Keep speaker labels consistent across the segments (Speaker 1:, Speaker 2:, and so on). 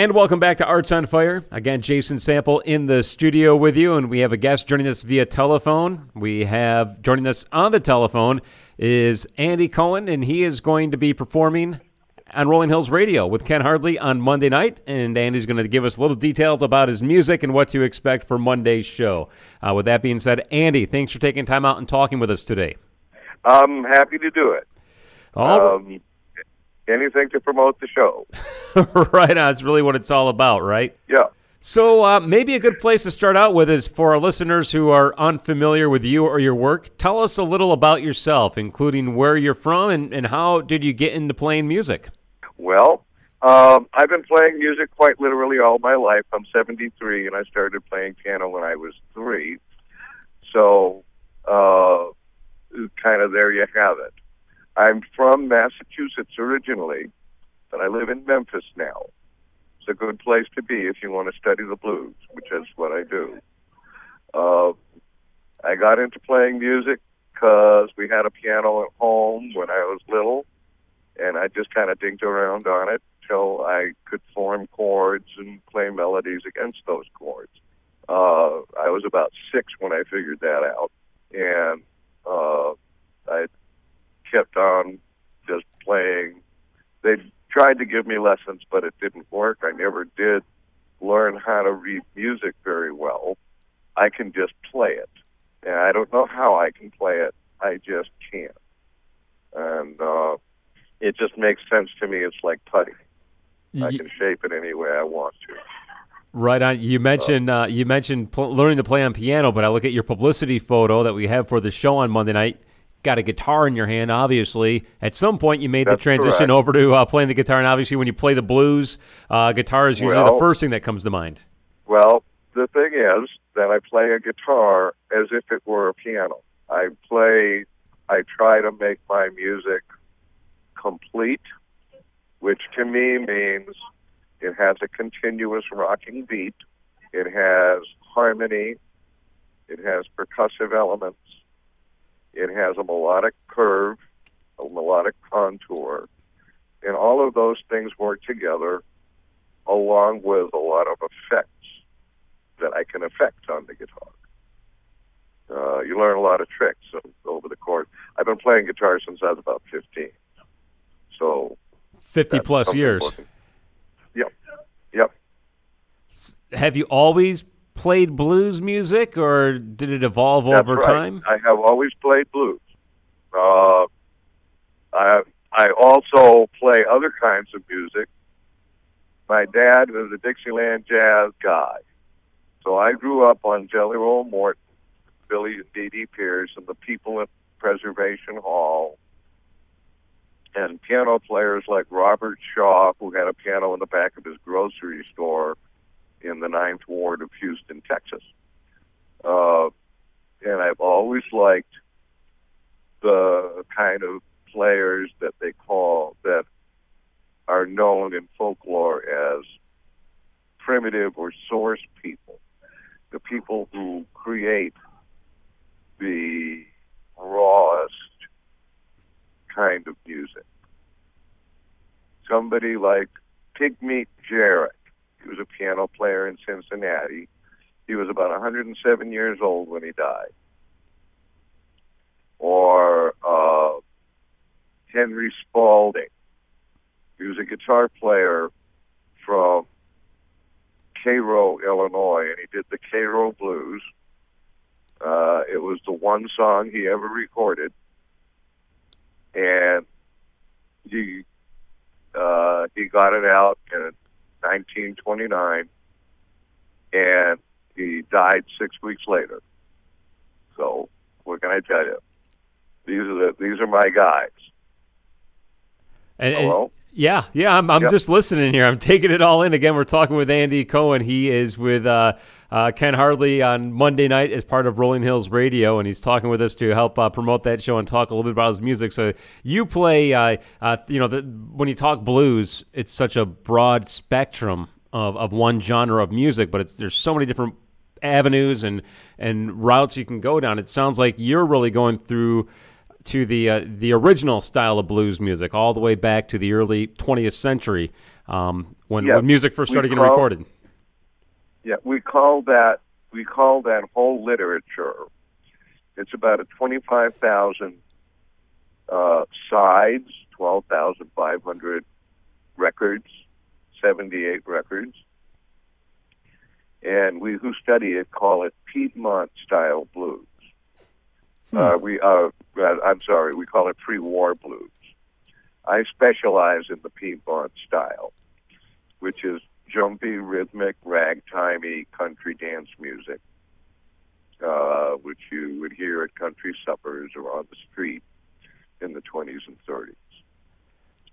Speaker 1: And welcome back to Arts on Fire. Again, Jason Sample in the studio with you, and we have a guest joining us via telephone. We have joining us on the telephone is Andy Cohen, and he is going to be performing on Rolling Hills Radio with Ken Hardley on Monday night. And Andy's going to give us a little details about his music and what to expect for Monday's show. Uh, with that being said, Andy, thanks for taking time out and talking with us today.
Speaker 2: I'm happy to do it. Um, anything to promote the show.
Speaker 1: right on. That's really what it's all about, right?
Speaker 2: Yeah.
Speaker 1: So uh, maybe a good place to start out with is for our listeners who are unfamiliar with you or your work. Tell us a little about yourself, including where you're from and, and how did you get into playing music?
Speaker 2: Well, um, I've been playing music quite literally all my life. I'm 73, and I started playing piano when I was three. So, uh, kind of there you have it. I'm from Massachusetts originally, but I live in Memphis now. It's a good place to be if you want to study the blues, which is what I do. Uh, I got into playing music because we had a piano at home when I was little, and I just kind of dinked around on it till I could form chords and play melodies against those chords. Uh, I was about six when I figured that out, and uh, I kept on just playing. They tried to give me lessons, but it didn't work. I never did learn how to read music very well. I can just play it. And I don't know how I can play it. I just can't. And uh, it just makes sense to me. It's like putty. I can shape it any way I want to.
Speaker 1: Right on. You mentioned uh, you mentioned pl- learning to play on piano, but I look at your publicity photo that we have for the show on Monday night got a guitar in your hand, obviously. At some point, you made
Speaker 2: That's
Speaker 1: the transition
Speaker 2: correct.
Speaker 1: over to uh, playing the guitar, and obviously, when you play the blues, uh, guitar is usually
Speaker 2: Well-
Speaker 1: the first thing that comes to mind.
Speaker 2: Well, the thing is that I play a guitar as if it were a piano. I play, I try to make my music complete, which to me means it has a continuous rocking beat, it has harmony, it has percussive elements, it has a melodic curve, a melodic contour, and all of those things work together along with a lot of effects that I can affect on the guitar. Uh, you learn a lot of tricks over the course. I've been playing guitar since I was about 15. So
Speaker 1: 50 plus years.
Speaker 2: important. Yep. Yep.
Speaker 1: Have you always played blues music, or did it evolve
Speaker 2: That's
Speaker 1: over
Speaker 2: right.
Speaker 1: time?
Speaker 2: I have always played blues. Uh, I I also play other kinds of music. My dad was a Dixieland jazz guy, so I grew up on Jelly Roll Morton, Billie and De De Pierce, and the people at Preservation Hall, and piano players like Robert Shaw, who had a piano in the back of his grocery store in the Ninth Ward of Houston, Texas. Uh, and I've always liked the kind of players that they call that are known in folklore as primitive or source people, the people who create the rawest kind of music. Somebody like Pigmeat Jarrett, he was a piano player in Cincinnati. He was about 107 years old when he died. Or uh, Henry Spaulding. He was a guitar player from Cairo, Illinois, and he did the Cairo Blues. Uh, it was the one song he ever recorded, and he uh, he got it out in 1929, and he died six weeks later. So what can I tell you? These are the these are my guys.
Speaker 1: And- and-
Speaker 2: Hello?
Speaker 1: Yeah, yeah. I'm, I'm
Speaker 2: Yep.
Speaker 1: just listening here. I'm taking it all in. Again, we're talking with Andy Cohen. He is with uh, uh, Ken Hardley on Monday night as part of Rolling Hills Radio, and he's talking with us to help uh, promote that show and talk a little bit about his music. So you play, uh, uh, you know, the, when you talk blues, it's such a broad spectrum of, of one genre of music, but it's there's so many different avenues and and routes you can go down. It sounds like you're really going through to the uh, the original style of blues music, all the way back to the early 20th century, um, when,
Speaker 2: Yeah,
Speaker 1: when music first started getting recorded.
Speaker 2: Yeah, we call that we call that whole literature. It's about a twenty-five thousand uh, sides, twelve thousand five hundred records, seventy-eight records, and we who study it call it Piedmont style blues. Uh, we uh, uh, I'm sorry, we call it pre-war blues. I specialize in the Piedmont style, which is jumpy, rhythmic, ragtimey country dance music, uh, which you would hear at country suppers or on the street in the 20s and 30s.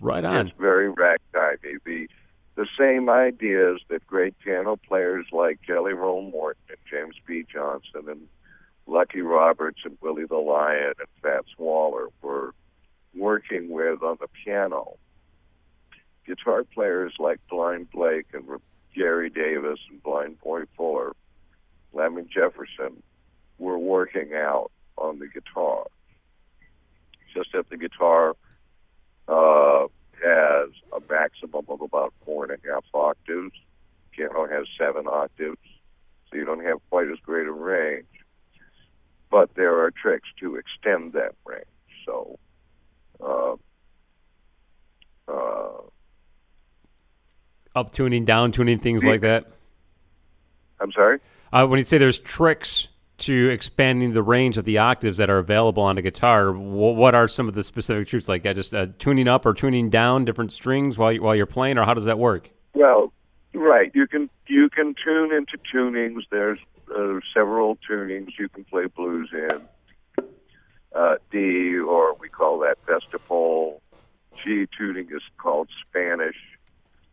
Speaker 1: Right on.
Speaker 2: It's very ragtimey. The the same ideas that great piano players like Jelly Roll Morton and James P. Johnson and Lucky Roberts and Willie the Lion and Fats Waller were working with on the piano. Guitar players like Blind Blake and Gary Davis and Blind Boy Fuller, Lemon Jefferson, were working out on the guitar. Just that the guitar uh, has a maximum of about four and a half octaves. Piano has seven octaves, so you don't have quite as great a range. But there are tricks to extend that range. So, uh, uh,
Speaker 1: Up tuning, down tuning, things like that.
Speaker 2: I'm sorry.
Speaker 1: Uh, when you say there's tricks to expanding the range of the octaves that are available on a guitar, wh- what are some of the specific tricks? Like uh, just uh, tuning up or tuning down different strings while you, while you're playing, or how does that work?
Speaker 2: Well, right. You can you can tune into tunings. There's uh, several tunings you can play blues in. Uh, D, or we call that Vastopol. G tuning is called Spanish,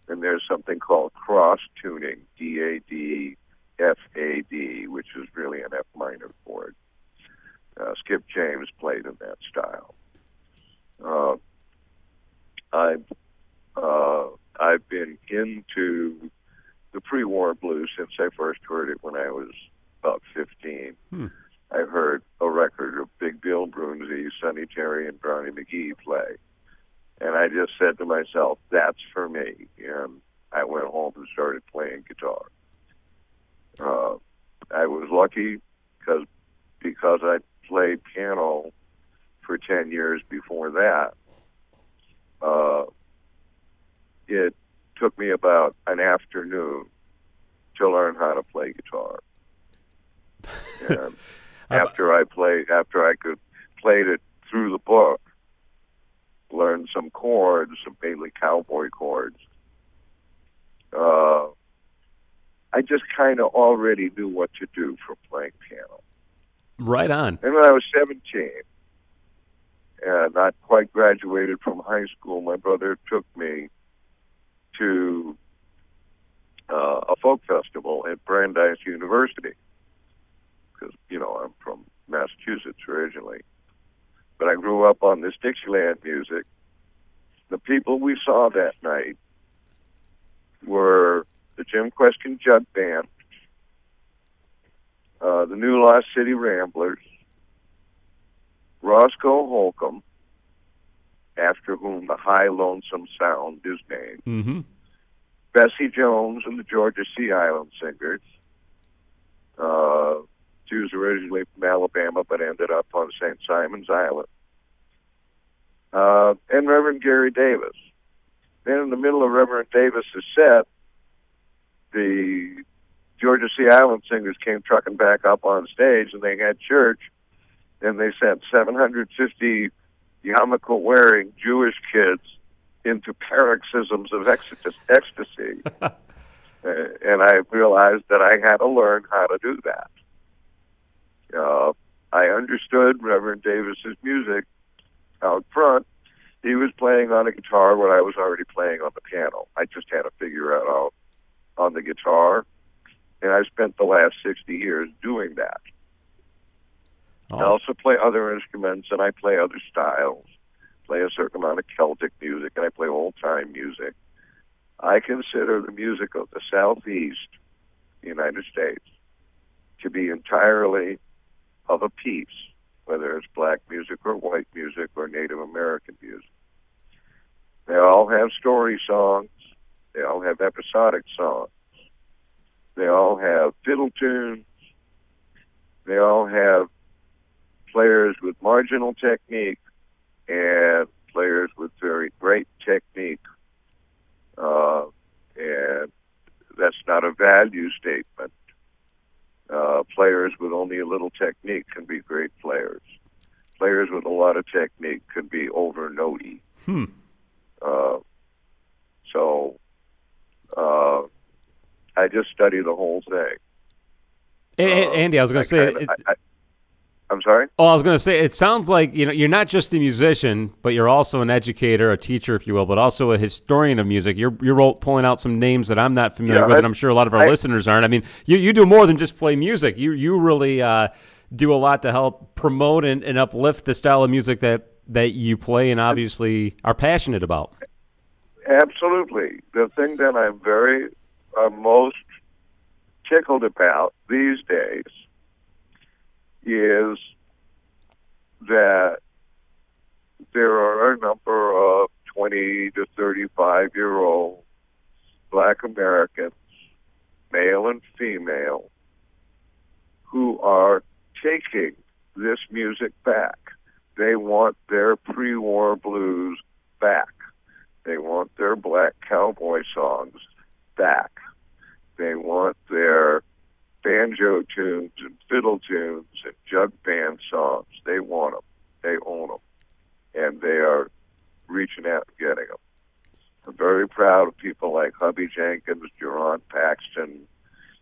Speaker 2: and there's something called cross tuning. D A D F A D, which is really an F minor chord. Uh, Skip James played in that style. Uh, I've uh, I've been into pre-war blues since I first heard it when I was about 15.
Speaker 1: Hmm.
Speaker 2: I heard a record of Big Bill Broonzy, Sonny Terry, and Brownie McGhee play, and I just said to myself, "That's for me." And I went home and started playing guitar. Uh, I was lucky because because I played piano for 10 years before that. Uh, it took me about an afternoon to learn how to play guitar. And after I played, after I could played it through the book, learned some chords, some mainly cowboy chords. Uh, I just kind of already knew what to do for playing piano.
Speaker 1: Right on.
Speaker 2: And when I was 17, and not quite graduated from high school, my brother took me to uh, a folk festival at Brandeis University. Because, you know, I'm from Massachusetts originally. But I grew up on this Dixieland music. The people we saw that night were the Jim Kweskin Jug Band, uh, the New Lost City Ramblers, Roscoe Holcomb, after whom the High Lonesome Sound is named,
Speaker 1: Mm-hmm.
Speaker 2: Bessie Jones and the Georgia Sea Island Singers. Uh, she was originally from Alabama, but ended up on St. Simon's Island. Uh, and Reverend Gary Davis. Then in the middle of Reverend Davis's set, the Georgia Sea Island Singers came trucking back up on stage, and they had church, and they sent 750 yarmulke wearing Jewish kids into paroxysms of ecstasy. ecstasy. Uh, and I realized that I had to learn how to do that. Uh, I understood Reverend Davis's music out front. He was playing on a guitar when I was already playing on the piano. I just had to figure it out on the guitar, and I spent the last 60 years doing that. I
Speaker 1: Oh,
Speaker 2: also play other instruments, and I play other styles. Play a certain amount of Celtic music, and I play old time music. I consider the music of the Southeast United States to be entirely of a piece whether it's black music or white music or Native American music. They all have story songs. They all have episodic songs. They all have fiddle tunes. They all have players with marginal technique and players with very great technique. Uh, and that's not a value statement. Uh, players with only a little technique can be great players. Players with a lot of technique can be over notey.
Speaker 1: Hmm.
Speaker 2: Uh, so uh, I just study the whole thing. Uh,
Speaker 1: Andy, I was going to say.
Speaker 2: kinda-
Speaker 1: it-
Speaker 2: I, I'm sorry.
Speaker 1: Oh, I was going to say, it sounds like you know you're not just a musician, but you're also an educator, a teacher, if you will, but also a historian of music. You're you're pulling out some names that I'm not familiar
Speaker 2: Yeah,
Speaker 1: with,
Speaker 2: I-
Speaker 1: and I'm sure a lot of our
Speaker 2: I-
Speaker 1: listeners aren't. I mean, you you do more than just play music. You you really uh, do a lot to help promote and, and uplift the style of music that that you play and obviously are passionate about.
Speaker 2: Absolutely. The thing that I'm very uh, most tickled about these days is that there are a number of 20 to 35 year old black Americans, male and female, who are taking this music back. They want their pre war blues back. They want their black cowboy songs back. They want their banjo tunes and fiddle tunes and jug band songs. They want them. They own them. And they are reaching out and getting them. I'm very proud of people like Hubby Jenkins, Jerron Paxton,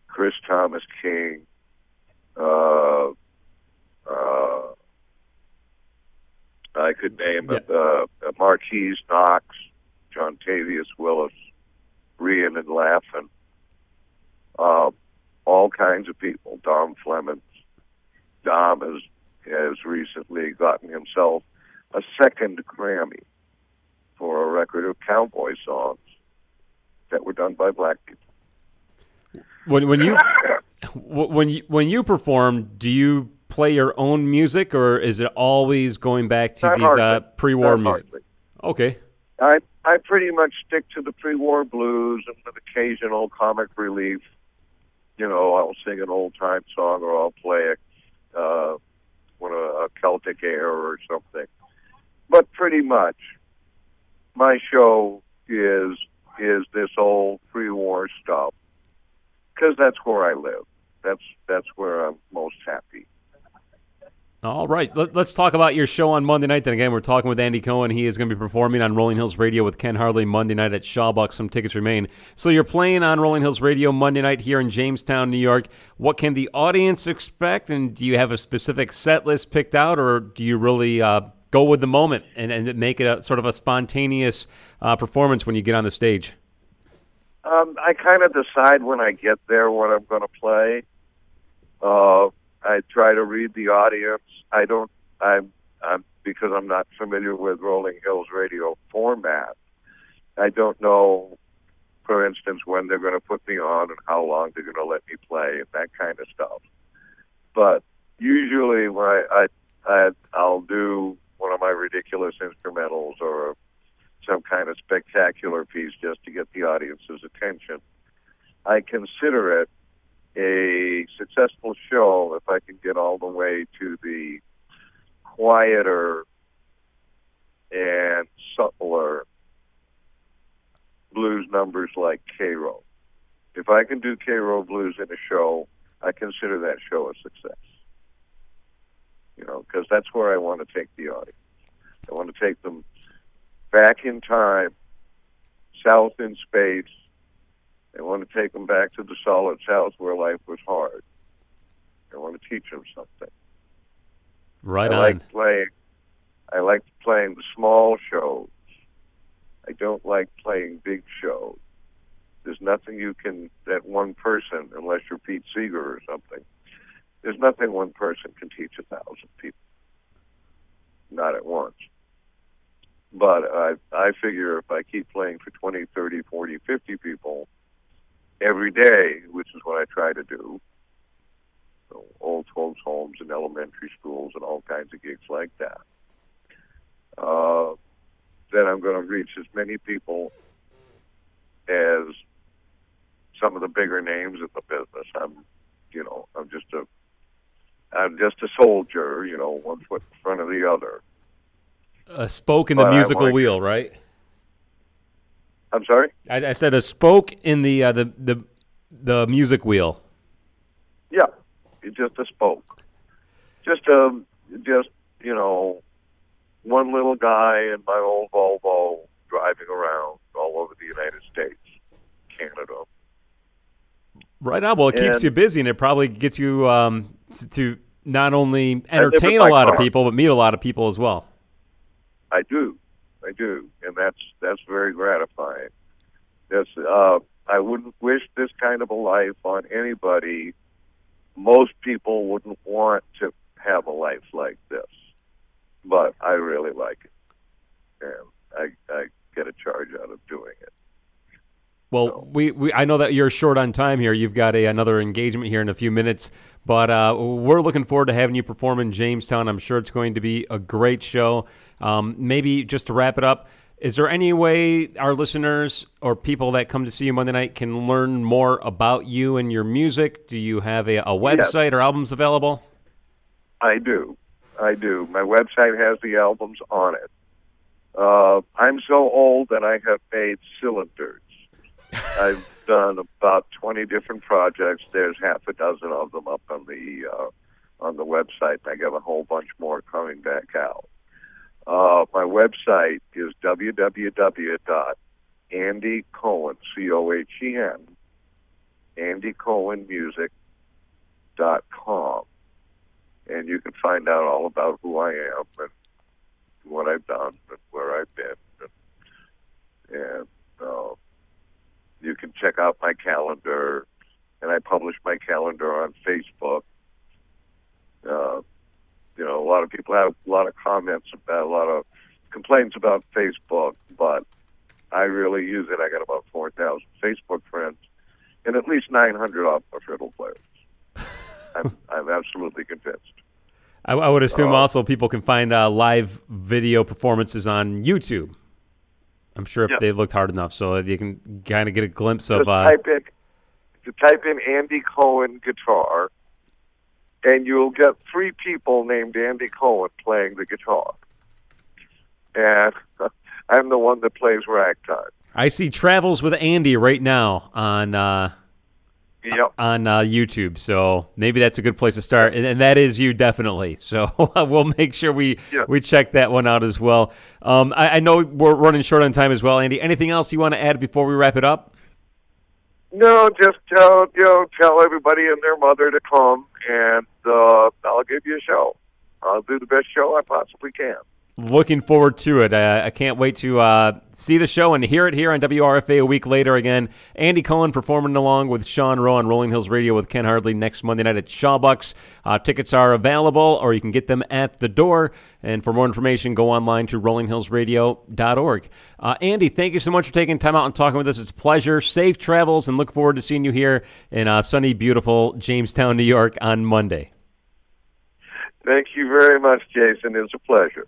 Speaker 2: Chris Thomas King, uh, uh, I could name
Speaker 1: Yeah.
Speaker 2: uh, Marquise Knox, Jontavious Willis, Rian and Laughing, uh, all kinds of people. Dom Flemons. Dom has has recently gotten himself a second Grammy for a record of cowboy songs that were done by black people.
Speaker 1: When when you when you when you perform, do you play your own music, or is it always going back to
Speaker 2: Not
Speaker 1: these uh, pre-war
Speaker 2: Not
Speaker 1: music?
Speaker 2: hardly.
Speaker 1: Okay.
Speaker 2: I I pretty much stick to the pre-war blues and with occasional comic relief. You know, I'll sing an old time song or I'll play a, uh, one a, a Celtic air or something. But pretty much, my show is is this old pre-war stuff because that's where I live. That's that's where I'm most happy.
Speaker 1: All right. Let, us talk about your show on Monday night. Then again, we're talking with Andy Cohen. He is going to be performing on Rolling Hills Radio with Ken Hardley Monday night at Shawbuck. Some tickets remain. So you're playing on Rolling Hills Radio Monday night here in Jamestown, New York. What can the audience expect? And do you have a specific set list picked out, or do you really uh, go with the moment and, and make it a sort of a spontaneous uh, performance when you get on the stage?
Speaker 2: Um, I kind of decide when I get there what I'm going to play. Uh, I try to read the audience. I don't. I'm. I'm because I'm not familiar with Rolling Hills radio format. I don't know, for instance, when they're going to put me on and how long they're going to let me play and that kind of stuff. But usually, when I, I, I I'll do one of my ridiculous instrumentals or some kind of spectacular piece just to get the audience's attention. I consider it a successful show if I can get all the way to the quieter and subtler blues numbers like Cairo. If I can do Cairo blues in a show, I consider that show a success. You know, because that's where I want to take the audience. I want to take them back in time, south in space. I want to take them back to the solid south where life was hard. I want to teach them something.
Speaker 1: Right
Speaker 2: I
Speaker 1: on.
Speaker 2: like playing. I like playing the small shows. I don't like playing big shows. There's nothing you can that one person, unless you're Pete Seeger or something. There's nothing one person can teach a thousand people. Not at once. But I I figure if I keep playing for 20, 30, 40, 50 people every day, which is what I try to do, know, old folks' homes and elementary schools and all kinds of gigs like that. Uh, then I'm going to reach as many people as some of the bigger names in the business. I'm, you know, I'm just a, I'm just a soldier, you know, one foot in front of the other.
Speaker 1: A spoke in the
Speaker 2: But
Speaker 1: musical wheel, right?
Speaker 2: I'm sorry.
Speaker 1: I, I said a spoke in the uh, the the the music wheel.
Speaker 2: Yeah, it's just a spoke. Just a, just you know, one little guy in my old Volvo driving around all over the United States, Canada.
Speaker 1: Right on. Well, it keeps you busy, and it probably gets you um, to not only entertain a lot of people, but meet a lot of people as well.
Speaker 2: I do, I do, and that's that's very gratifying. That's uh, I wouldn't wish this kind of a life on anybody. Most people wouldn't want to have a life like this, but I really like it, and I I get a charge out of doing it.
Speaker 1: Well,
Speaker 2: So-
Speaker 1: we, we I know that you're short on time here. You've got a, another engagement here in a few minutes, but uh, we're looking forward to having you perform in Jamestown. I'm sure it's going to be a great show. Um, maybe just to wrap it up, is there any way our listeners or people that come to see you Monday night can learn more about you and your music? Do you have a, a website or albums available?
Speaker 2: I do. I do. My website has the albums on it. Uh, I'm so old that I have made cylinders. I've done about 20 different projects. There's half a dozen of them up on the uh, on the website. and I got a whole bunch more coming back out. Uh, my website is www.andycohen, C-O-H-E-N, andycohenmusic.com and you can find out all about who I am and what I've done and where I've been, and, and uh, you can check out my calendar. And I publish my calendar on Facebook. Uh, you know, a lot of people have a lot of comments about a lot of complaints about Facebook, but I really use it. I got about four thousand Facebook friends, and at least nine hundred off my fiddle players. I'm, I'm absolutely convinced.
Speaker 1: I, I would assume
Speaker 2: Uh,
Speaker 1: also people can find uh, live video performances on YouTube. I'm sure if
Speaker 2: Yeah.
Speaker 1: they looked hard enough, so you can kind of get a glimpse of. Uh,
Speaker 2: type in to type in Andy Cohen guitar, and you'll get three people named Andy Cohen playing the guitar. And I'm the one that plays ragtime.
Speaker 1: I see Travels with Andy right now on uh,
Speaker 2: Yep.
Speaker 1: on uh, YouTube, so maybe that's a good place to start, and, and that is you definitely. So we'll make sure we
Speaker 2: Yeah.
Speaker 1: we check that one out as well. Um, I, I know we're running short on time as well, Andy. Anything else you want to add before we wrap it up?
Speaker 2: No, just tell you know tell everybody and their mother to come, and uh, I'll give you a show. I'll do the best show I possibly can.
Speaker 1: Looking forward to it. Uh, I can't wait to uh, see the show and hear it here on WRFA a week later again. Andy Cohen performing along with Sean Rowe on Rolling Hills Radio with Ken Hardley next Monday night at Shawbucks. Uh, tickets are available, or you can get them at the door. And for more information, go online to rollinghillsradio.org. Uh, Andy, thank you so much for taking time out and talking with us. It's a pleasure. Safe travels, and look forward to seeing you here in uh, sunny, beautiful Jamestown, New York on Monday.
Speaker 2: Thank you very much, Jason. It's a pleasure.